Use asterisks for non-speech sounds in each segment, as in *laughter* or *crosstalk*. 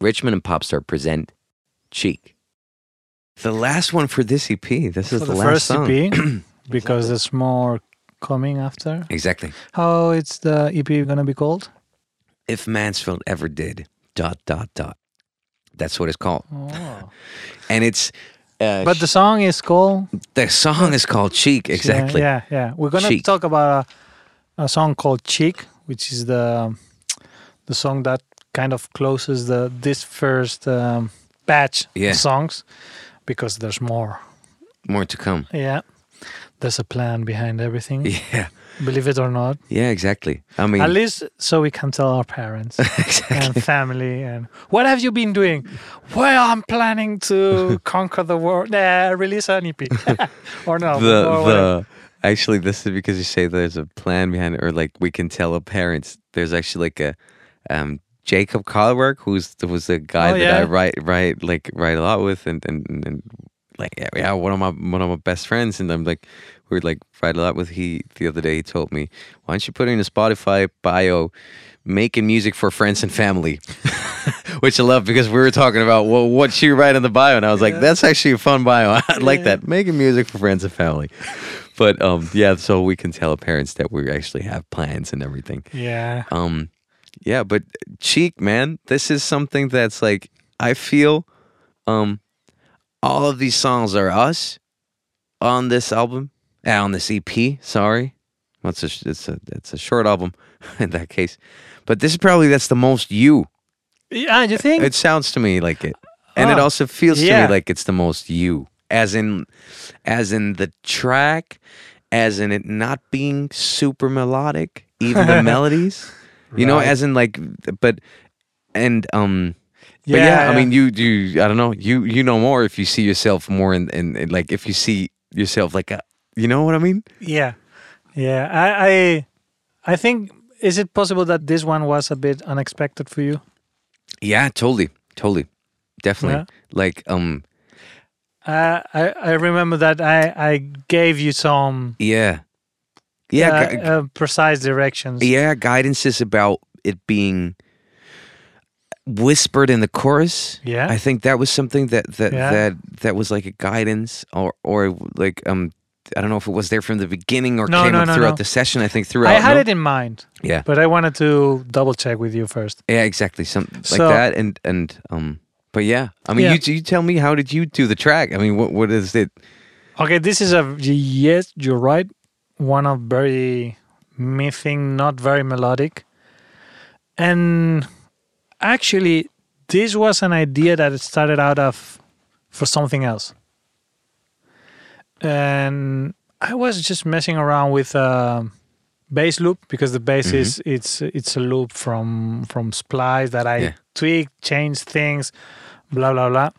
Richman and Popstar present Cheek. The last one for this EP. This is For the, the last first song. EP, *clears throat* because there's more coming after. Exactly. How it's the EP gonna be called? If Mansfeld ever did dot dot dot. That's what it's called, Oh. and it's. Uh, But the song is called the song is called Cheek. Exactly. Yeah, yeah. yeah. We're gonna Cheek. talk about a, a song called "Cheek," which is the the song that kind of closes the this first um, batch Yeah. of songs because there's more. More to come. Yeah, there's a plan behind everything. *laughs* Yeah. Believe it or not. Yeah. Exactly. I mean. At least so we can tell our parents *laughs* exactly. and family and what have you been doing? Well, I'm planning to *laughs* conquer the world. Nah, release an EP. or no. the or the actually this is because you say there's a plan behind it or like we can tell our parents there's actually like a um Jacob Colliwork who's was a guy Oh, that I write write like write a lot with and and, and like yeah, yeah one of my one of my best friends and I'm like we were like write a lot with he the other day he told me why don't you put in a Spotify bio making music for friends and family *laughs* which I love because we were talking about well, what you write in the bio, and I was like, that's actually a fun bio. *laughs* I like that. Making music for friends and family. But um, yeah, so we can tell parents that we actually have plans and everything. Yeah. Um, yeah, but Cheek, man, this is something that's like I feel, um, all of these songs are us on this album, uh, on this EP. Sorry, well, it's a it's a it's a short album *laughs* in that case, but this is probably that's the most you. Yeah, you think? It sounds to me like it, and it Ah, also feels to me like it's the most you, as in, as in the track, as in it not being super melodic, even the *laughs* melodies, you know, Right. as in like, but, and um, but yeah, I mean, you you I don't know, you you know more if you see yourself more in, in, in like if you see yourself like a, you know what I mean? yeah, yeah. I, I, I think. Is it possible that this one was a bit unexpected for you? Yeah, totally, totally, definitely. Yeah. Like um, Uh, I, I remember that I, I gave you some yeah, yeah, gu- uh, precise directions. Yeah, guidance is about it being whispered in the chorus. Yeah. I think that was something that that Yeah. that that was like a guidance or or like um I don't know if it was there from the beginning or No, came no, up no, throughout the session. I think throughout. I had it in mind, Yeah. but I wanted to double check with you first. Yeah, exactly. Some like that and and um but yeah. I mean Yeah. you you tell me how did you do the track? I mean what what is it? Okay, this is a yes, you're right. One of very think not very melodic. And actually this was an idea that it started out of for something else. And I was just messing around with a bass loop because the bass is it's it's a loop from from Splice that I Yeah. tweaked, changed things, blah blah blah.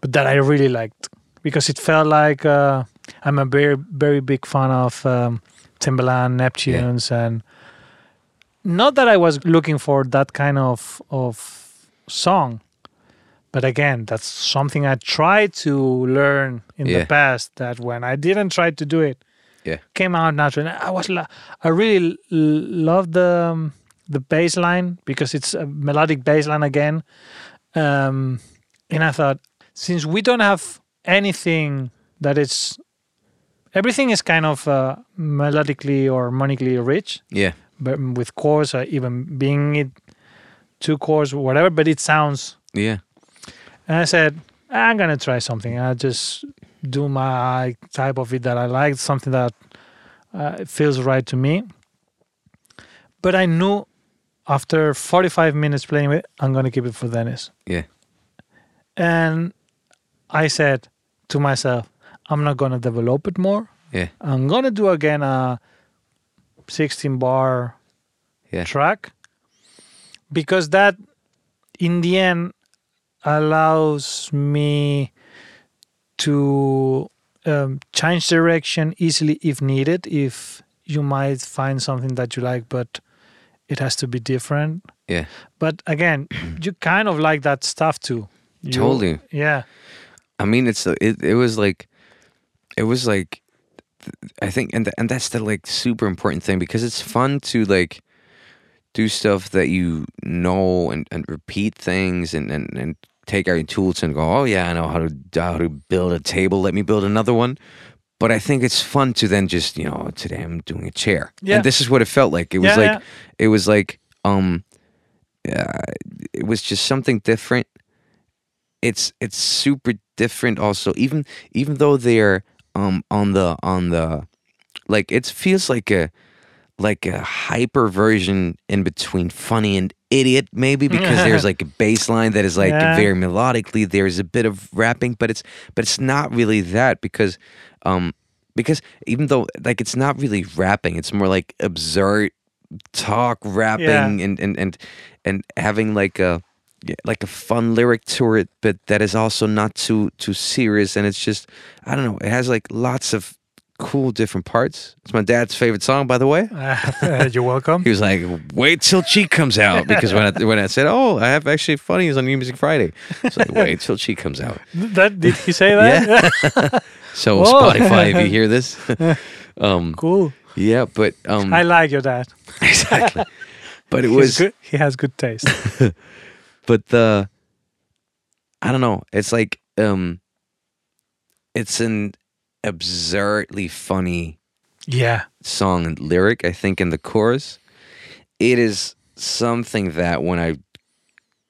But that I really liked because it felt like uh, I'm a very very big fan of um, Timbaland, Neptunes, and not that I was looking for that kind of of song, but again, that's something I tried to learn in Yeah. the past. That when I didn't try to do it, Yeah. came out naturally. I was I really l- love the um, the bass line because it's a melodic bass line again. Um, and I thought, since we don't have anything that is, everything is kind of uh, melodically or monically rich, Yeah. but with chords or even being it two chords, whatever, but it sounds. Yeah. And I said, I'm gonna try something. I just do my type of it that I like, something that uh, feels right to me. But I knew after 45 minutes playing with, it, I'm gonna keep it for Dennis. Yeah. And I said to myself, I'm not gonna develop it more. Yeah. I'm gonna do again a 16 bar Yeah. track because that in the end allows me to um, change direction easily if needed if you might find something that you like but it has to be different Yeah. but again *clears throat* you kind of like that stuff too You- Totally. yeah I mean, it's it. It was like, it was like, I think, and th- and that's the like super important thing because it's fun to like, do stuff that you know and, and repeat things and, and, and take our tools and go, oh yeah, I know how to how to build a table. Let me build another one. But I think it's fun to then just you know today I'm doing a chair. Yeah. And this is what it felt like. It was Yeah, like yeah. it was like um, uh, it was just something different. It's it's super different. Also, even even though they're um on the on the like it feels like a like a hyper version in between funny and idiot maybe because there's *laughs* like a bass line that is like Yeah. very melodically there's a bit of rapping but it's but it's not really that because um because even though like it's not really rapping it's more like absurd talk rapping and and and and having like a yeah, like a fun lyric to it but that is also not too too serious and it's just i don't know it has like lots of cool different parts it's my dad's favorite song by the way *laughs* Uh, you're welcome. *laughs* he was like wait till cheek comes out because when i *laughs* when i said oh i have actually funny funnies on new music friday it's like wait till cheek comes out That did he say that? yeah so Whoa. spotify if you hear this um cool. yeah but um I like your dad. exactly but it He's was good. He has good taste. But the I don't know. It's like um it's an absurdly funny yeah. song and lyric, I think in the chorus. It is something that when I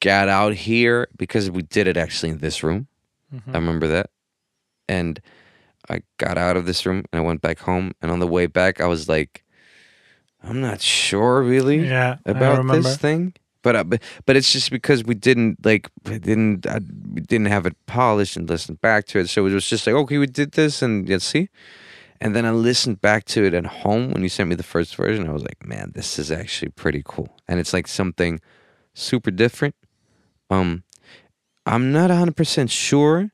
got out here because we did it actually in this room. Mm-hmm. I remember that. And I got out of this room and I went back home and on the way back I was like I'm not sure really Yeah. About this thing. But, uh, but but it's just because we didn't like didn't I, we didn't have it polished and listened back to it. So it was just like okay, we did this and let's see. And then I listened back to it at home when you sent me the first version. I was like, man, this is actually pretty cool. And it's like something super different. Um, I'm not 100% sure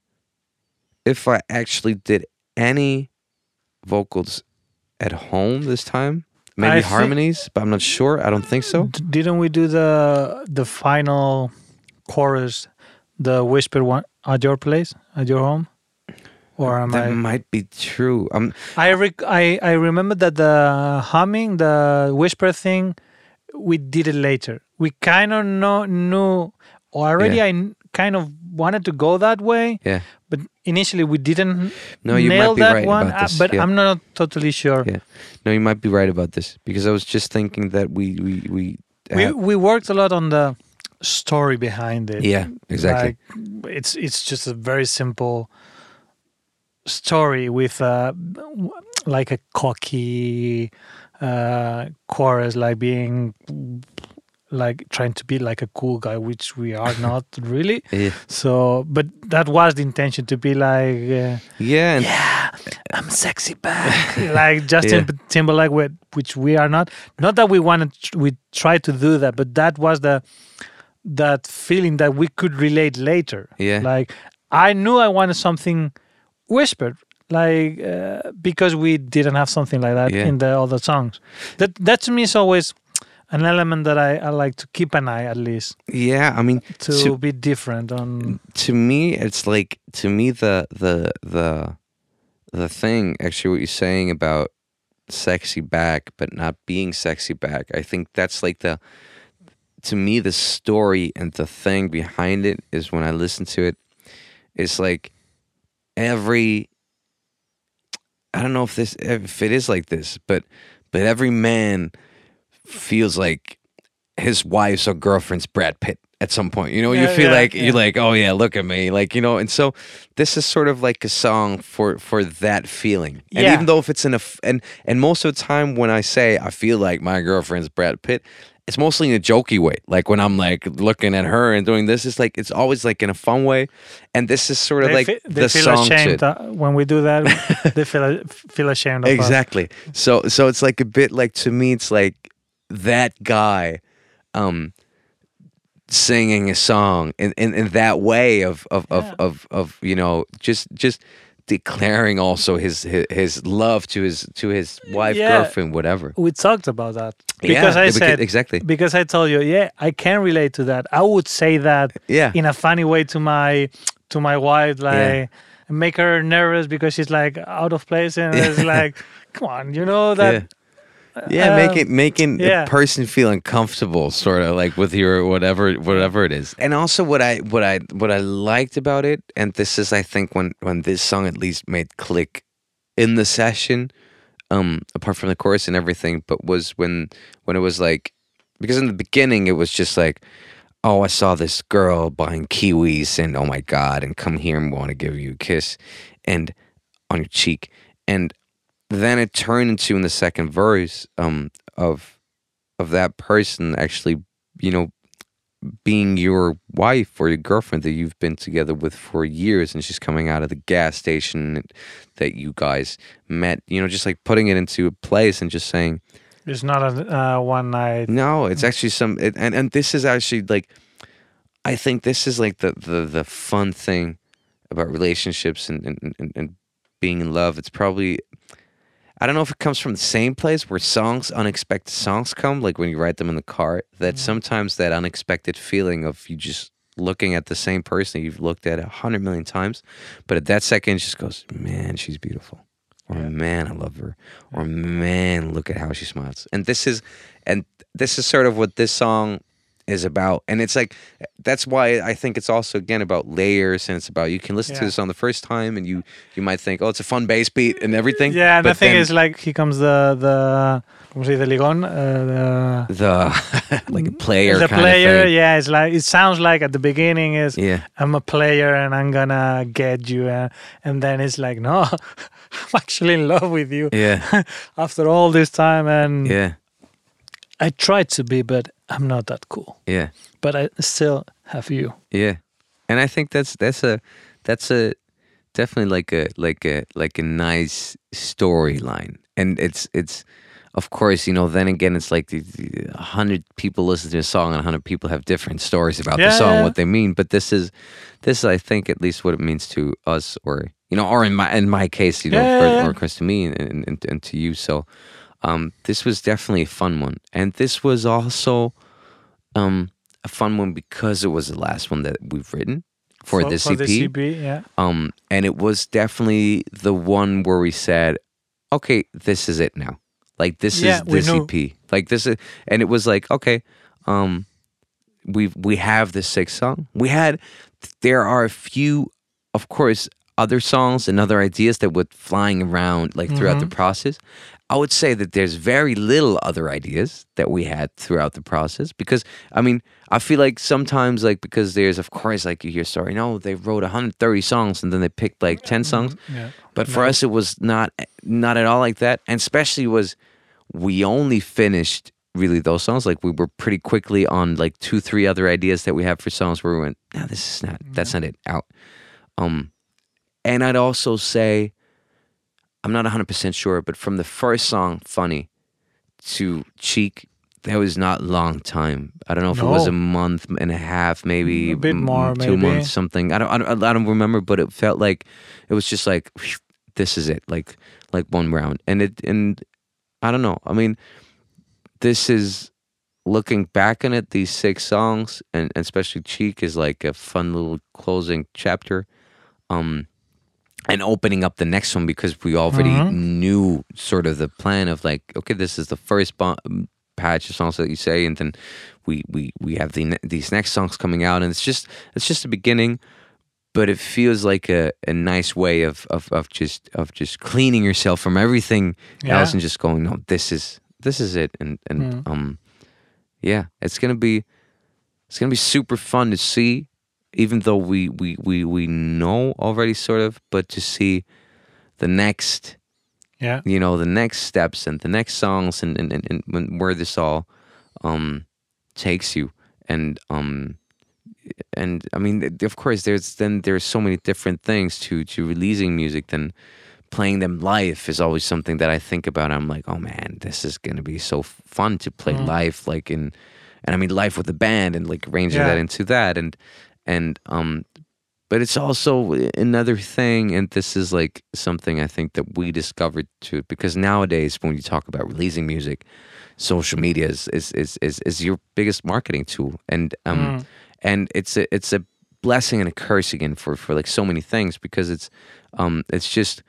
if I actually did any vocals at home this time. Maybe I harmonies, but I'm not sure. I don't think so. D- didn't we do the the final chorus, the whisper one at your place, at your home? Or am That I? might be true. Um, I, rec- I I remember that the humming, the whisper thing, we did it later. We kind of know, knew already. Yeah. I kind of wanted to go that way, yeah. Initially we didn't No, you nail might be that right one. about uh, this, but yeah. I'm not totally sure. Yeah. No, you might be right about this because I was just thinking that we we we. We we worked a lot on the story behind it. yeah, exactly. Like, it's it's just a very simple story with uh, like a cocky uh, chorus, like being like trying to be like a cool guy, which we are *laughs* not really. yeah, So, but that was the intention to be like, uh, yeah, yeah, I'm sexy back, *laughs* like Justin Timberlake, which we are not. Not that we wanted, we tried to do that, but that was the that feeling that we could relate later. Yeah. like I knew I wanted something whispered, like uh, because we didn't have something like that Yeah. in the other songs. That that to me is always an element that I, I like to keep an eye at least yeah. I mean, to, to be different on to me, it's like to me the the the the thing. Actually, what you're saying about sexy back, but not being sexy back. I think that's like the to me the story and the thing behind it is when I listen to it. It's like every I don't know if this if it is like this, but but every man feels like his wife's or girlfriend's Brad Pitt at some point. You know, you feel yeah, like yeah. you're like, oh yeah, look at me, like you know. And so this is sort of like a song for for that feeling. And Yeah. even though if it's in a f- and and most of the time when I say I feel like my girlfriend's Brad Pitt. It's mostly in a jokey way, like when I'm like looking at her and doing this. It's like it's always like in a fun way, and this is sort of they, like the feel song uh, when we do that. they *laughs* feel feel ashamed of us. Exactly. So so it's like a bit like to me it's like that guy um singing a song in, in, in that way of of, Yeah. of, of of you know just just declaring also his his, his love to his to his wife Yeah. girlfriend whatever We talked about that Yeah, because I because- said exactly. because I told you, yeah, I can relate to that. I would say that Yeah. in a funny way to my to my wife, like Yeah. make her nervous because she's like out of place, and *laughs* it's like, come on, you know that. Yeah. Um, making making yeah. the person feel uncomfortable, sort of like with your whatever whatever it is. And also, what I what I what I liked about it, and this is, I think, when when this song at least made click in the session, um, apart from the chorus and everything, but was when when it was like, because in the beginning it was just like, oh, I saw this girl buying kiwis, and oh my god, and come here and want to give you a kiss, and on your cheek, and then it turned into in the second verse um of of that person actually you know being your wife or your girlfriend that you've been together with for years and she's coming out of the gas station that you guys met you know just like putting it into a place and just saying It's not a uh, one night. no it's actually some it, and and this is actually like i think this is like the the the fun thing about relationships and and, and, and being in love it's probably I don't know if it comes from the same place where songs, unexpected songs come, like when you write them in the car, that mm-hmm. sometimes that unexpected feeling of you just looking at the same person you've looked at a hundred million times, but at that second it just goes, man, she's beautiful. Or man, I love her. Or man, look at how she smiles. And this is and this is sort of what this song is about. And it's like that's why I think it's also again about layers and it's about you can listen to this on the first time and you you might think, oh, it's a fun bass beat and everything. Yeah, but the thing then is like here comes the the ¿cómo se dice ligón? Uh, the the *laughs* like a player the kind player, yeah, it's like it sounds like at the beginning is Yeah. I'm a player and I'm gonna get you, uh, and then it's like no, *laughs* I'm actually in love with you Yeah. *laughs* after all this time, and Yeah. I tried to be, but I'm not that cool. Yeah. But I still have you. Yeah. And I think that's that's a that's a definitely like a like a like a nice storyline. And it's it's of course, you know, then again it's like the, the, a hundred people listen to a song and a hundred people have different stories about the song, yeah. what they mean. But this is this is I think at least what it means to us or you know, or in my in my case, you know, Yeah, for, yeah, yeah. or of course to me and, and, and to you. So um this was definitely a fun one. And this was also um a fun one because it was the last one that we've written for, this for EP. the EP, yeah. Um, and it was definitely the one where we said, "Okay, this is it now. Like this Yeah, is this. EP. Like this is." And it was like, okay, um, we we have this sixth song. We had there are a few, of course, other songs and other ideas that were flying around like throughout Mm-hmm. the process. I would say that there's very little other ideas that we had throughout the process because I mean I feel like sometimes like because there's of course like you hear story no they wrote 130 songs and then they picked like 10 songs. Yeah. but for us it was not not at all like that. And especially was we only finished really those songs. Like we were pretty quickly on like two three other ideas that we have for songs where we went no this is not that's not it out. Um and I'd also say I'm not 100% sure, but from the first song, Funny, to Cheek, that was not long time. I don't know if it was a month and a half, maybe A bit more, two maybe. months, something. I don't, I don't, I don't remember, but it felt like it was just like, this is it, like, like one round. And it, and I don't know. I mean, this is looking back on it. These six songs, and, and especially Cheek, is like a fun little closing chapter. Um, and opening up the next one because we already Mm-hmm. knew sort of the plan of like, okay, this is the first bo- patch of songs that you say, and then we we we have the these next songs coming out, and it's just it's just the beginning, but it feels like a, a nice way of, of of just of just cleaning yourself from everything Yeah. else and just going, no, this is this is it, and and Mm. um, yeah, it's gonna be it's gonna be super fun to see even though we we we we know already sort of but to see the next Yeah. you know the next steps and the next songs and and, and, and where this all um takes you and um and i mean of course there's then there's so many different things to to releasing music than playing them live is always something that i think about i'm like oh man this is gonna be so fun to play live like in and i mean live with the band and like arranging Yeah. that into that and and um but it's also another thing and this is like something i think that we discovered too because nowadays when you talk about releasing music social media is is is is, is your biggest marketing tool and um and it's a it's a blessing and a curse again for for like so many things because it's um it's just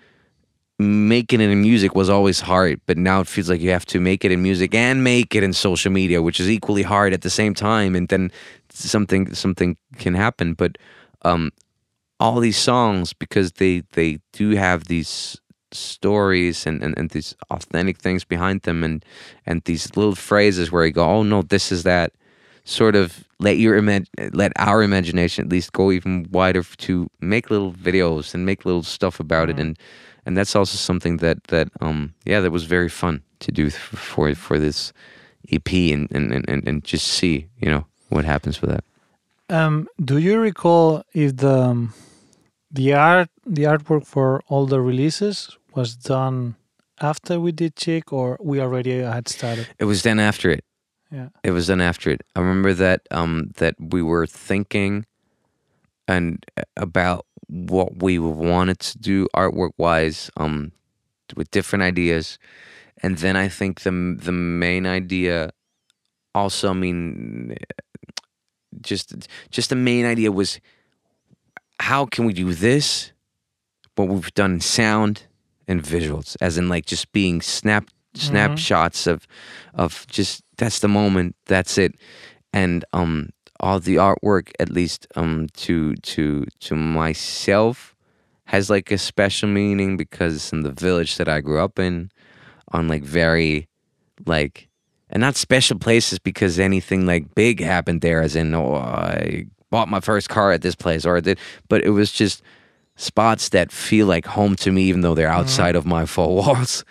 making it in music was always hard, but now it feels like you have to make it in music and make it in social media, which is equally hard at the same time. And then something something can happen. But um, all these songs, because they they do have these stories and, and, and these authentic things behind them and and these little phrases where you go, oh no, this is that sort of let your imag- let our imagination at least go even wider to make little videos and make little stuff about it and and that's also something that that um yeah that was very fun to do for for this EP and and, and and just see you know what happens with that. Um, do you recall if the um, the art the artwork for all the releases was done after we did Cheek or we already had started? It was done after it. Yeah. It was done after it. I remember that um that we were thinking and uh, about what we wanted to do artwork wise um with different ideas. And then I think the the main idea also I mean just just the main idea was how can we do this what we've done in sound and visuals? As in like just being snap snapshots of of just that's the moment that's it. And um all the artwork at least um to to to myself has like a special meaning because it's in the village that I grew up in on like very like and not special places because anything like big happened there as in oh I bought my first car at this place or did but it was just spots that feel like home to me even though they're outside of my four *laughs* walls.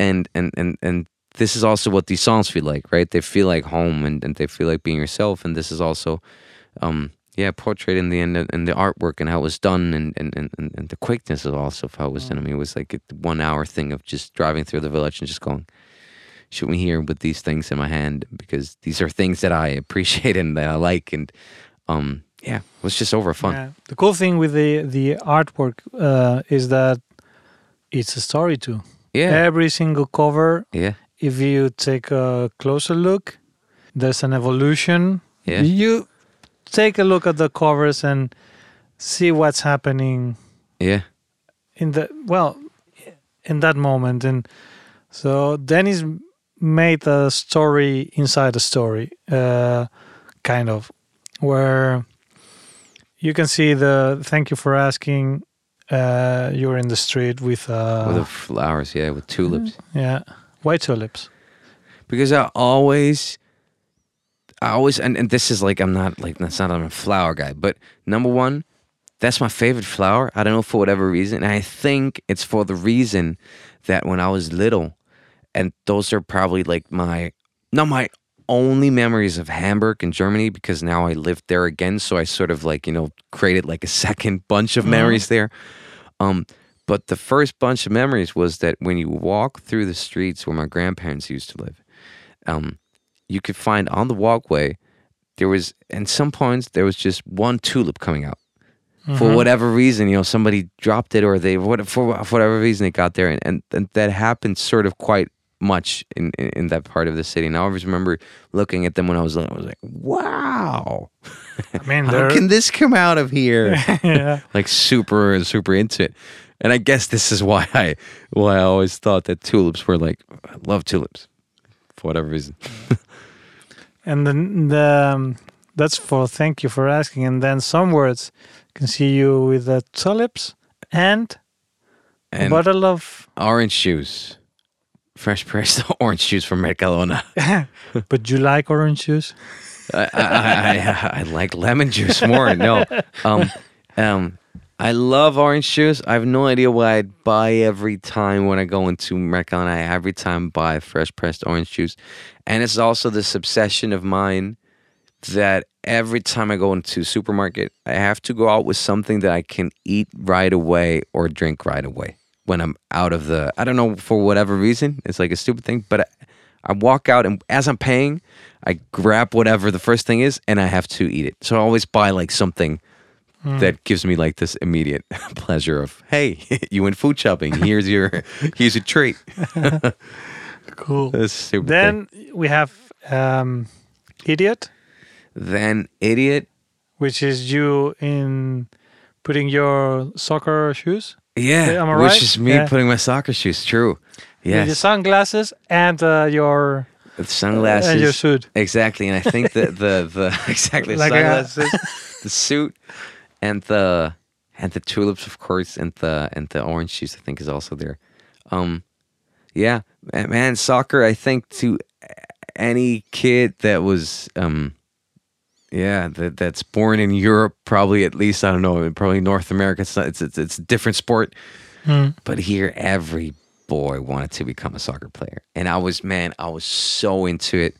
And and and and this is also what these songs feel like right? They feel like home and, and they feel like being yourself. And this is also um yeah portrayed in the end in the artwork and how it was done and and, and, and and the quickness of also of how it was done. I mean it was like a one hour thing of just driving through the village and just going shoot me here with these things in my hand because these are things that i appreciate *laughs* and that i like. And um yeah it was just over fun. Yeah. The cool thing with the the artwork uh, is that it's a story too. yeah. Every single cover, yeah if you take a closer look, there's an evolution. Yeah. You take a look at the covers and see what's happening yeah in the well in that moment and so Dennis made a story inside a story uh kind of where you can see the thank you for asking uh you're in the street with uh with the flowers yeah with tulips yeah white tulips because I always, I always, and, and this is like I'm not like that's not I'm a flower guy, but number one, that's my favorite flower. I don't know for whatever reason, and I think it's for the reason that when I was little, and those are probably like my not my only memories of Hamburg in Germany because now I lived there again, so I sort of like you know created like a *laughs* second bunch of memories there. Um, but the first bunch of memories was that when you walk through the streets where my grandparents used to live, um, you could find on the walkway there was, in some points, there was just one tulip coming out. For whatever reason, you know, somebody dropped it or they, what, for, for whatever reason, it got there. And, and, and that happened sort of quite much in, in, in that part of the city. And I always remember looking at them when I was little. I was like, wow, i mean *laughs* how can this come out of here? *laughs* yeah *laughs* like super super into it and i guess this is why i why i always thought that tulips were like i love tulips for whatever reason. *laughs* And then the um, that's for thank you for asking. And then some words can see you with the tulips and, a and bottle of orange juice. Fresh pressed *laughs* orange juice from mercadona *laughs* but you like orange juice? I, I, I, I like lemon juice more no. Um um I love orange juice. I have no idea why I'd buy every time when I go into Mercadona. I every time buy fresh pressed orange juice. And it's also this obsession of mine that every time I go into supermarket, I have to go out with something that I can eat right away or drink right away when I'm out of the. I don't know for whatever reason. It's like a stupid thing, but I, I walk out and as I'm paying, I grab whatever the first thing is and I have to eat it. So I always buy like something that gives me like this immediate *laughs* pleasure of hey, *laughs* you went food shopping. Here's your *laughs* here's a treat. cool That's a stupid thing. then we have um idiot Then idiot which is you in putting your soccer shoes Yeah, Am I right? which is me Yeah. putting my soccer shoes. True. Yeah. your sunglasses and uh, your with sunglasses. and your suit. Exactly, and I think that the the exactly Like a- sunglasses, the suit, and the and the tulips, of course, and the and the orange juice. I think is also there. Um, yeah, man, soccer. I think to any kid that was um, yeah, that that's born in Europe, probably at least I don't know, probably North America. It's not, it's it's, it's a different sport. Hmm. But here, every boy wanted to become a soccer player. And I was, man, I was so into it.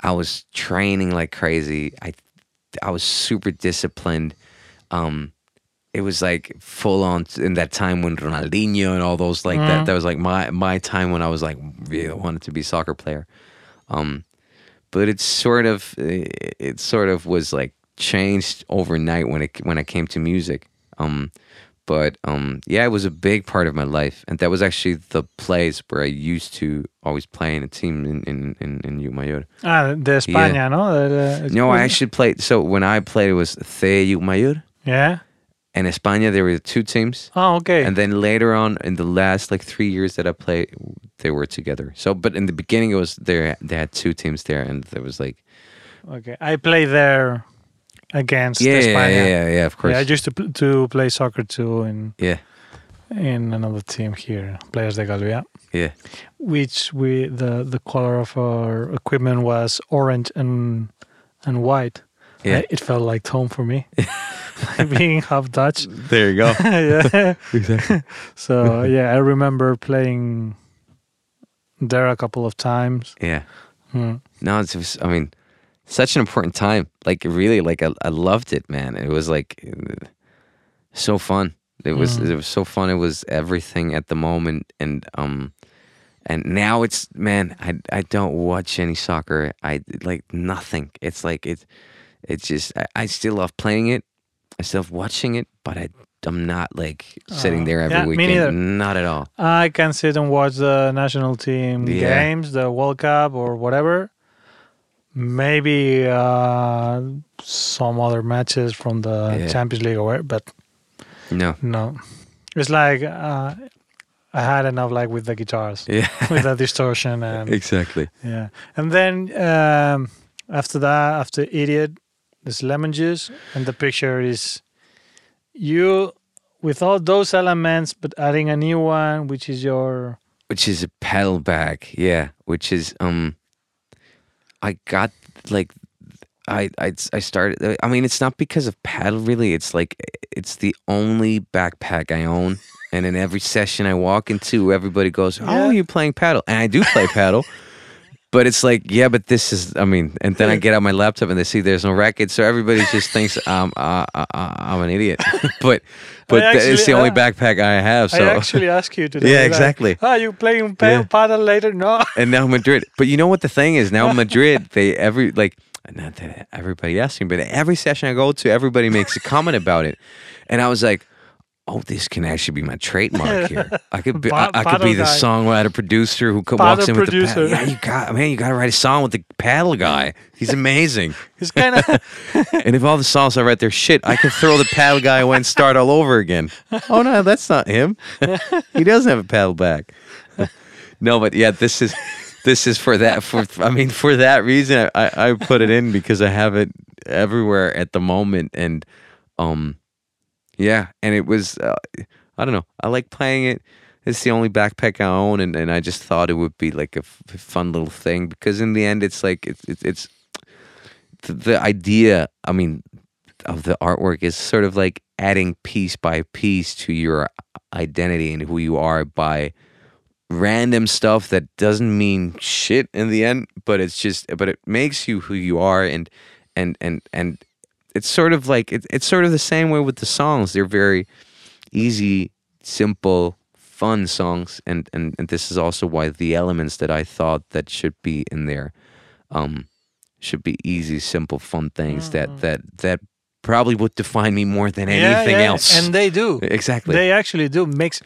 I was training like crazy. I, I was super disciplined. Um, it was like full on in that time when Ronaldinho and all those like that. That was like my my time when I was like really wanted to be a soccer player. Um, but it's sort of it, it sort of was like changed overnight when it when I came to music. Um, but um, yeah, it was a big part of my life, and that was actually the place where I used to always play in a team in in in, in Umayor. Ah, de España, no? The- the- No, I actually played. So when I played, it was CE Umayor. Yeah. And España, there were two teams. Oh, okay. And then later on, in the last like three years that I played, they were together. So, but in the beginning, it was there. They had two teams there, and there was like, okay. I played there against yeah, yeah, España. yeah, yeah, yeah, of course, Yeah, I used to to play soccer too in yeah, in another team here, Players de Galvia, yeah. which we the the color of our equipment was orange and and white. Yeah. I- it felt like home for me, *laughs* *laughs* being half Dutch. There you go. *laughs* yeah. *laughs* exactly. So yeah, I remember playing there a couple of times. Yeah. Hmm. No, it's just, I mean, such an important time. Like really, like I, I loved it, man. It was like so fun. It was Mm. it was so fun. It was everything at the moment, and um, and now it's man. I I don't watch any soccer. I like nothing. It's like it. It's just I, I still love playing it. I still love watching it, but I I'm not like sitting Uh, there every yeah, weekend. Not at all. I can sit and watch the national team Yeah. games, the World Cup or whatever. Maybe uh, some other matches from the Yeah. Champions League or where, but No. no. It's like uh, I had enough like with the guitars, Yeah. *laughs* with the distortion and exactly. yeah. And then um, after that, after Idiot, there's Lemon Juice, and the picture is you with all those elements, but adding a new one, which is your which is a paddle bag yeah which is um i got like I, I i started i mean it's not because of paddle really. It's like it's the only backpack i own. And in every session i walk into everybody goes oh Yeah. you're playing paddle and i do play paddle *laughs* but it's like yeah but this is i mean and then i *laughs* get out my laptop and they see there's no racket so everybody just thinks *laughs* um, uh, uh, uh, i'm an idiot *laughs* but but th- it's the only uh, backpack i have so I actually asked you today. Yeah, like, exactly. Are you playing Yeah. paddle later? No. and now Madrid. But you know what the thing is? Now Madrid, they every like not that everybody asks me, but every session I go to, everybody makes a comment about it, and I was like. Oh, this can actually be my trademark here. I could be, I, I could be the guy. songwriter producer who co- walks in with the producer. paddle. Yeah, you got man, you got to write a song with the paddle guy. He's amazing. It's kind of and if all the songs I write they're shit, I could throw the paddle guy away and start all over again. Oh no, that's not him. he doesn't have a paddle back. no, but yeah, this is this is for that for I mean for that reason I, I put it in because I have it everywhere at the moment and um yeah, and it was uh, I don't know. I like playing it. It's the only backpack I own, and, and I just thought it would be like a fun little thing because in the end, it's like it's it's, it's the, the idea. I mean, of the artwork is sort of like adding piece by piece to your identity and who you are by random stuff that doesn't mean shit in the end, but it's just but it makes you who you are and and and and it's sort of like it, it's sort of the same way with the songs. They're very easy, simple, fun songs, and and and this is also why the elements that I thought that should be in there, um, should be easy, simple, fun things that that that probably would define me more than anything else. And they do. exactly. They actually do. Makes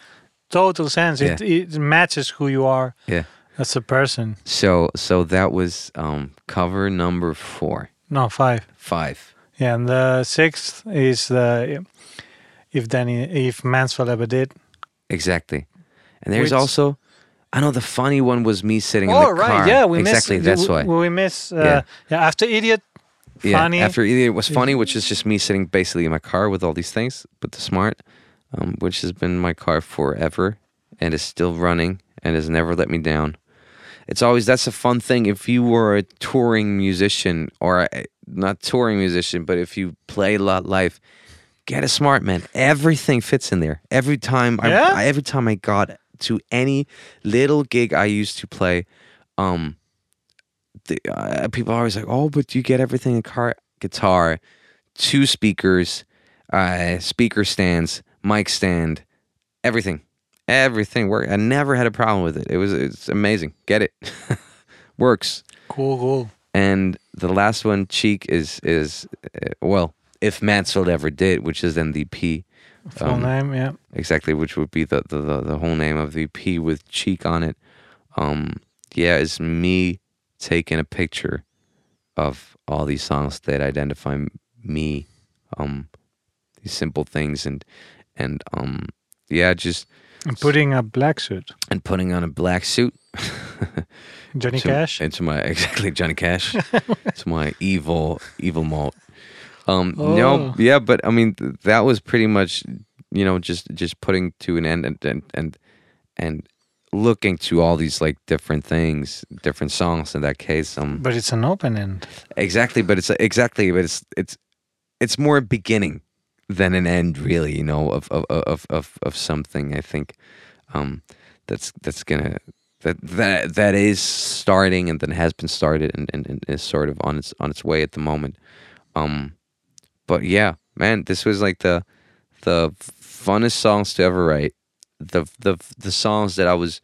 total sense. It, it matches who you are yeah. as a person. So so that was um cover number four, No, five. five. Yeah, and the sixth is the if Danny if Mansfeld ever did exactly. And there's Which- also, I know the funny one was me sitting in Oh the right, car. yeah, we exactly. miss. that's we, why. we miss. Uh, Yeah. yeah. after idiot, yeah. funny. After Idiot was funny, which is just me sitting basically in my car with all these things, but the smart, um, which has been my car forever and is still running and has never let me down. It's always that's a fun thing. If you were a touring musician or a, not touring musician, but if you play a lot live, get a smart man. Everything fits in there. Every time I, Yeah? I every time I got to any little gig I used to play, um, the, uh, people are always like, "Oh, but you get everything in car guitar, two speakers, uh, speaker stands, mic stand, everything, everything worked. I never had a problem with it. It was it's amazing. Get it, *laughs* works." cool, cool. And the last one, Cheek, is is uh, well, if Mansfeld ever did, which is then the P, Full Um, name, yeah. exactly, which would be the, the the the whole name of the P with Cheek on it. Um, yeah, it's me taking a picture of all these songs that identify me, um, these simple things, and and um, yeah, just And putting a black suit. and putting on a black suit. *laughs* Johnny to- Cash. Into my *laughs* exactly Johnny Cash. *laughs* it's my evil evil malt. Um no Oh. yeah, but I mean th- that was pretty much you know just just putting to an end and and and, and looking to all these like different things, different songs in that case. Um But it's an open end. exactly, but it's exactly but it's it's it's more a beginning than an end really, you know, of of of of, of something I think um that's that's gonna that that that is starting and then has been started and, and, and is sort of on its on its way at the moment. Um but yeah, man, this was like the the funnest songs to ever write. The the the songs that I was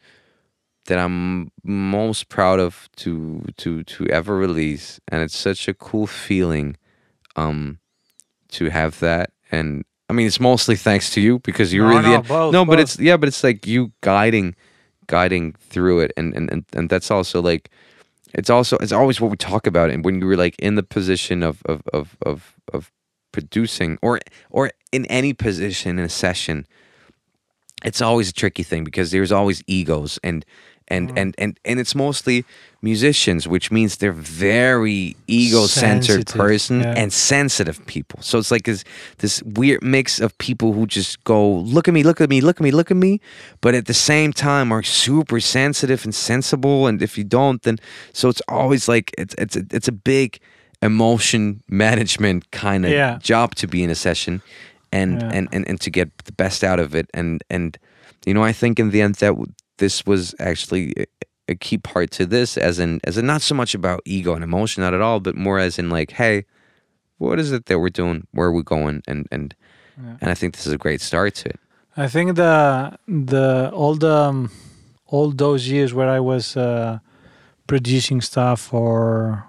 that I'm most proud of to to to ever release and it's such a cool feeling um to have that and I mean it's mostly thanks to you because you No, really no, both, no but it's yeah but it's like you guiding guiding through it. And and and, and that's also like it's also it's always what we talk about. And when you were like in the position of of of of, of producing or or in any position in a session it's always a tricky thing because there's always egos. And and Mm. and and and it's mostly musicians which means they're very ego-centered person yeah. and sensitive people so it's like this this weird mix of people who just go look at me look at me look at me look at me but at the same time are super sensitive and sensible and if you don't then so it's always like it's it's a, it's a big emotion management kind of Yeah. job to be in a session and, Yeah. and and and to get the best out of it and and you know i think in the end that this was actually a, key part to this as in as in not so much about ego and emotion not at all but more as in like hey what is it that we're doing? Where are we going? And and and i think this is a great start to it. I think the the all the um, all those years where I was uh, producing stuff or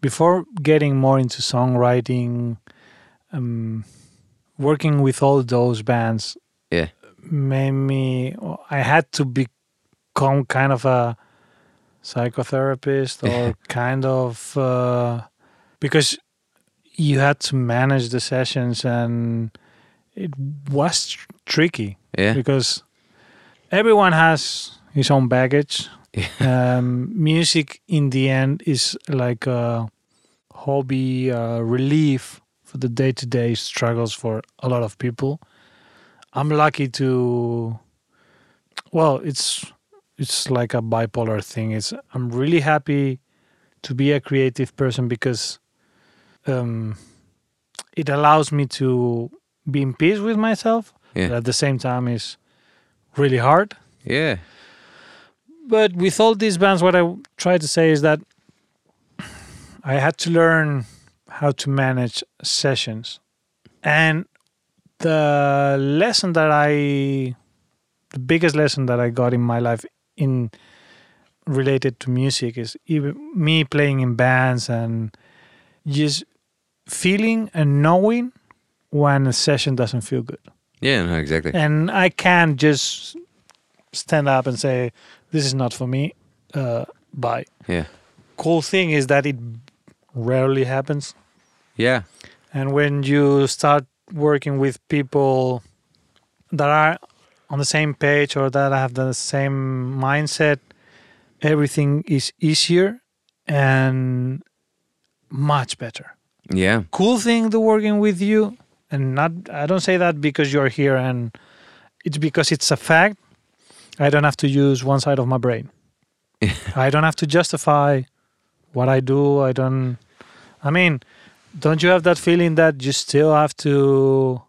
before getting more into songwriting, um, working with all those bands yeah. made me. I had to become kind of a psychotherapist or *laughs* kind of uh, because you had to manage the sessions and it was tr- tricky yeah because everyone has his own baggage. Yeah. *laughs* Um, music, in the end, is like a hobby, uh, relief for the day to day struggles for a lot of people. I'm lucky to, well, it's it's like a bipolar thing. It's I'm really happy to be a creative person because um, it allows me to be in peace with myself yeah but at the same time is really hard. yeah But with all these bands, what I try to say is that I had to learn how to manage sessions. And the lesson that I, the biggest lesson that I got in my life in related to music is even me playing in bands and just feeling and knowing when a session doesn't feel good. yeah no exactly and I can't just stand up and say this is not for me. Uh, bye. yeah Cool thing is that it rarely happens, yeah and when you start working with people that are on the same page or that I have the same mindset, everything is easier and much better. Yeah. Cool thing to working with you, and not I don't say that because you're here and it's because it's a fact. I don't have to use one side of my brain. *laughs* I don't have to justify what I do. I don't. I mean, don't you have that feeling that you still have to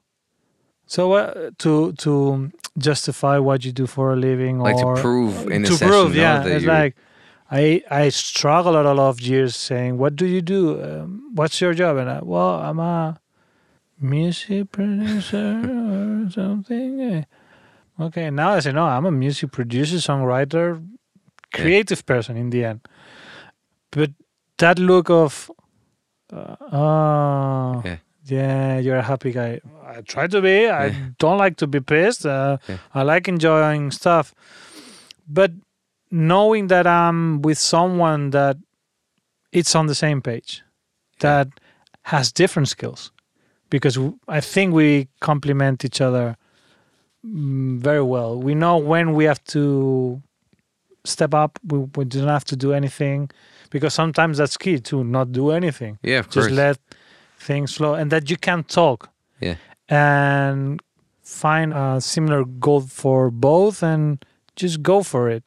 so uh, to to justify what you do for a living Like or to prove in a to prove yeah it's like i i struggle a lot of years saying what do you do? Um, what's your job? And I, well i'm a music producer *laughs* or something. Okay now i say no i'm a music producer songwriter creative person in the end. But that look of uh, oh. Yeah. Yeah, you're a happy guy. I try to be. I Yeah. *laughs* don't like to be pissed. Uh, Yeah. I like enjoying stuff. But knowing that I'm with someone that it's on the same page, that has different skills, because I think we complement each other mm, very well. We know when we have to step up. We, we don't have to do anything, because sometimes that's key to not do anything Yeah, of course. just let things flow and that you can talk Yeah. and find a similar goal for both and just go for it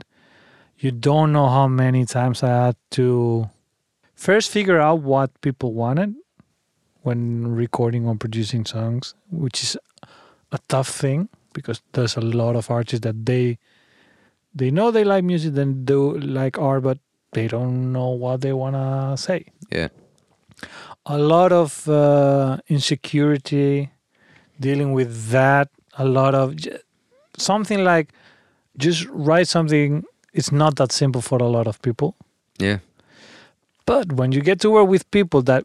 you don't know how many times i had to first figure out what people wanted when recording or producing songs which is a tough thing because there's a lot of artists that they they know they like music and do like art but they don't know what they want to say Yeah. A lot of uh, insecurity dealing with that a lot of j- something like just write something it's not that simple for a lot of people Yeah. but when you get to work with people that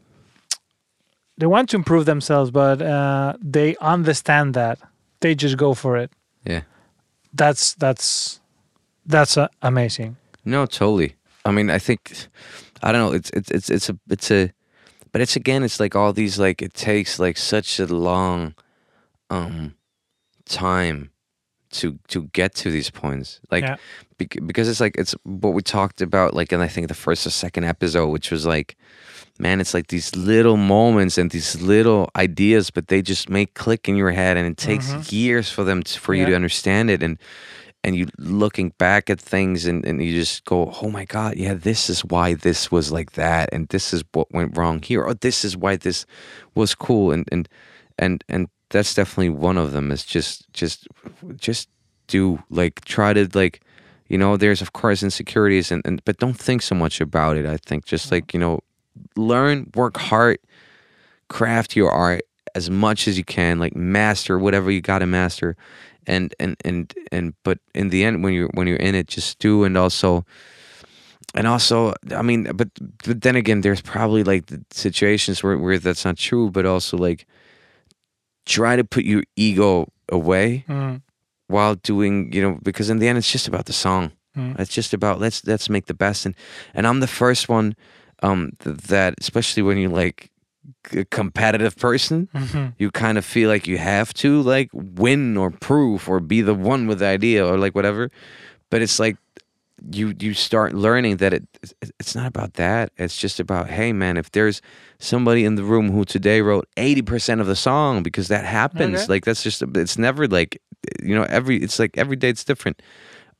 they want to improve themselves but uh, they understand that they just go for it Yeah. that's that's that's uh, amazing No, totally. I mean, I think I don't know. It's it's it's it's a it's a, but it's again. It's like all these like it takes like such a long, um, time to to get to these points. Like Yeah. bec- because it's like it's what we talked about. Like in I think the first or second episode, which was like, man, it's like these little moments and these little ideas, but they just make click in your head, and it takes years for them to, for you to understand it and and you looking back at things and, and you just go oh my god yeah this is why this was like that and this is what went wrong here or this is why this was cool and and and and that's definitely one of them is just just just do like try to like you know there's of course insecurities and, and but don't think so much about it i think. Just like you know learn work hard craft your art as much as you can like master whatever you got to master and and and and but in the end when you're when you're in it just do and also and also i mean but but then again there's probably like the situations where, where that's not true but also like try to put your ego away Mm, while doing you know because in the end it's just about the song. Mm. it's just about let's let's make the best. And and i'm the first one um th- that especially when you're like a competitive person Mhm. you kind of feel like you have to like win or prove or be the one with the idea or like whatever but it's like you you start learning that it it's not about that it's just about hey man if there's somebody in the room who today wrote 80% of the song because that happens Okay. like that's just it's never like you know every it's like every day it's different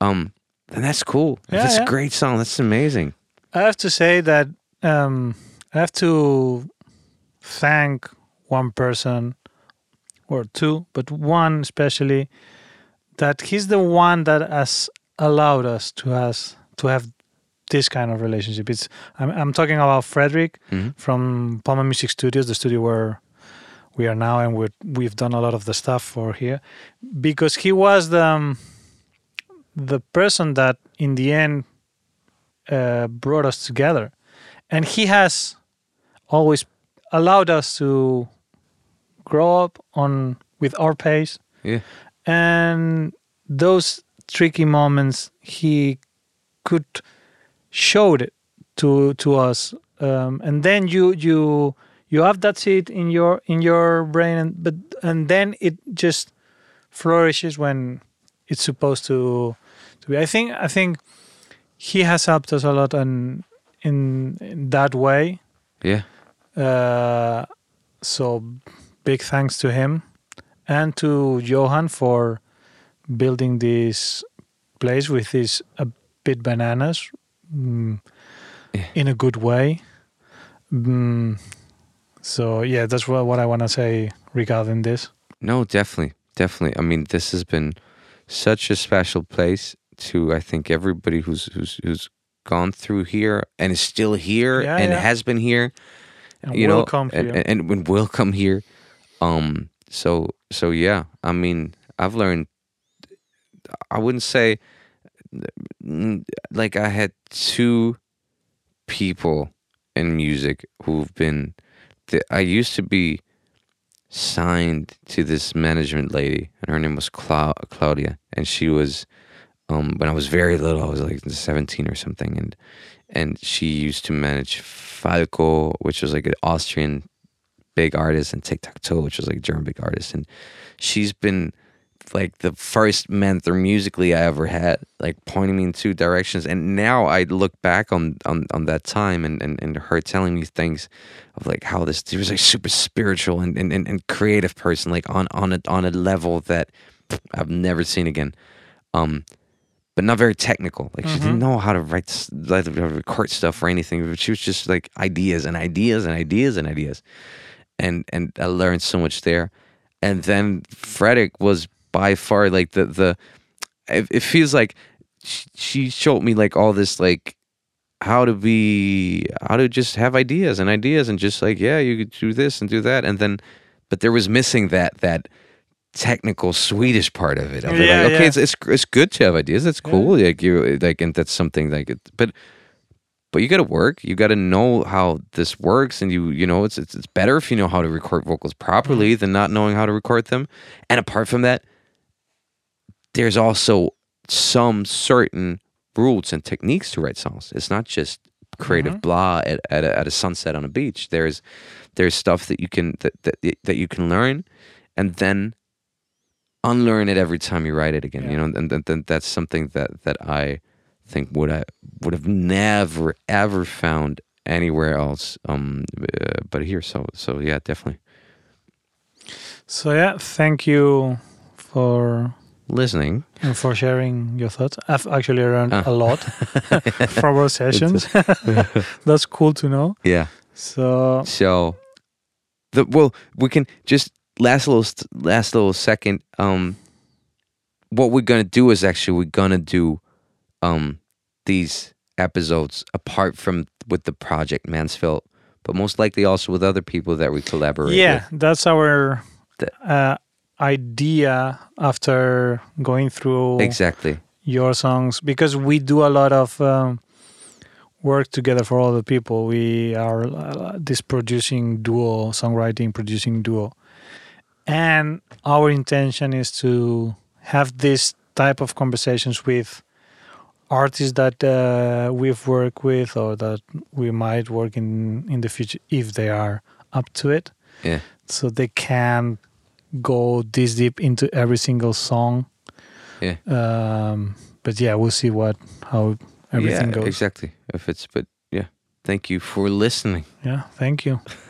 um then that's cool Yeah, that's yeah. a great song that's amazing I have to say that um, I have to thank one person or two, but one especially, that he's the one that has allowed us to has to have this kind of relationship. It's I'm, I'm talking about Frederick Mhm. from Palma Music Studios, the studio where we are now, and we we've done a lot of the stuff for here, because he was the um, the person that in the end uh, brought us together, and he has always allowed us to grow up on with our pace, yeah and those tricky moments he could showed it to to us, um, and then you you you have that seed in your in your brain, and but and then it just flourishes when it's supposed to to be. I think I think he has helped us a lot in in, in that way. Yeah. Uh, so big thanks to him and to Johan for building this place with these a bit bananas mm, Yeah. in a good way. Mm, so yeah, that's what, what I want to say regarding this. No, definitely, definitely. I mean, this has been such a special place to I think everybody who's who's who's gone through here and is still here Yeah, and yeah. has been here. And you will know, come and, here. and, and will come here. Um. So so yeah. I mean, I've learned. I wouldn't say like I had two people in music who've been. th- I used to be signed to this management lady, and her name was Clau- Claudia, and she was. Um, when I was very little, I was like 17 or something, and and she used to manage Falco, which was like an Austrian big artist, and Tic Tac Toe, which was like a German big artist, and she's been like the first mentor musically I ever had, like pointing me in two directions. And now I look back on on, on that time and, and, and her telling me things of like how this she was like super spiritual and, and, and, and creative person, like on on a on a level that I've never seen again. Um but not very technical. Like she didn't mm-hmm. know how to write, like, to record stuff or anything. But she was just like ideas and ideas and ideas and ideas, and and I learned so much there. And then Frederick was by far like the the. It, it feels like she, she showed me like all this like how to be how to just have ideas and ideas and just like yeah you could do this and do that and then but there was missing that that technical Swedish part of it. Of it, like, okay, yeah. it's, it's it's good to have ideas. That's cool. Like you like, and that's something like it. But but you got to work. You got to know how this works, and you you know it's, it's it's better if you know how to record vocals properly Mm-hmm. than not knowing how to record them. And apart from that, there's also some certain rules and techniques to write songs. It's not just creative Mm-hmm. blah at, at, a, at a sunset on a beach. There's there's stuff that you can that, that that you can learn, and then unlearn it every time you write it again. You know, and, and, and that's something that that I think would I would have never ever found anywhere else, um, uh, but here. So so yeah, definitely So yeah, thank you for listening. and for sharing your thoughts. I've actually learned Ah. a lot *laughs* from our sessions. *laughs* That's cool to know. Yeah. So So, the well, we can just last little last little second. Um, what we're gonna do is actually we're gonna do, um, these episodes apart from with the project Mansfeld, but most likely also with other people that we collaborate. With. Yeah, with. that's our uh, idea after going through exactly. your songs because we do a lot of um, work together for other people. We are uh, this producing duo, songwriting producing duo, and our intention is to have this type of conversations with artists that uh, we've worked with or that we might work in in the future if they are up to it Yeah. so they can go this deep into every single song Yeah. um, but yeah, we'll see what how everything yeah, goes. Exactly. If it's but yeah. Thank you for listening. Yeah, thank you. *laughs*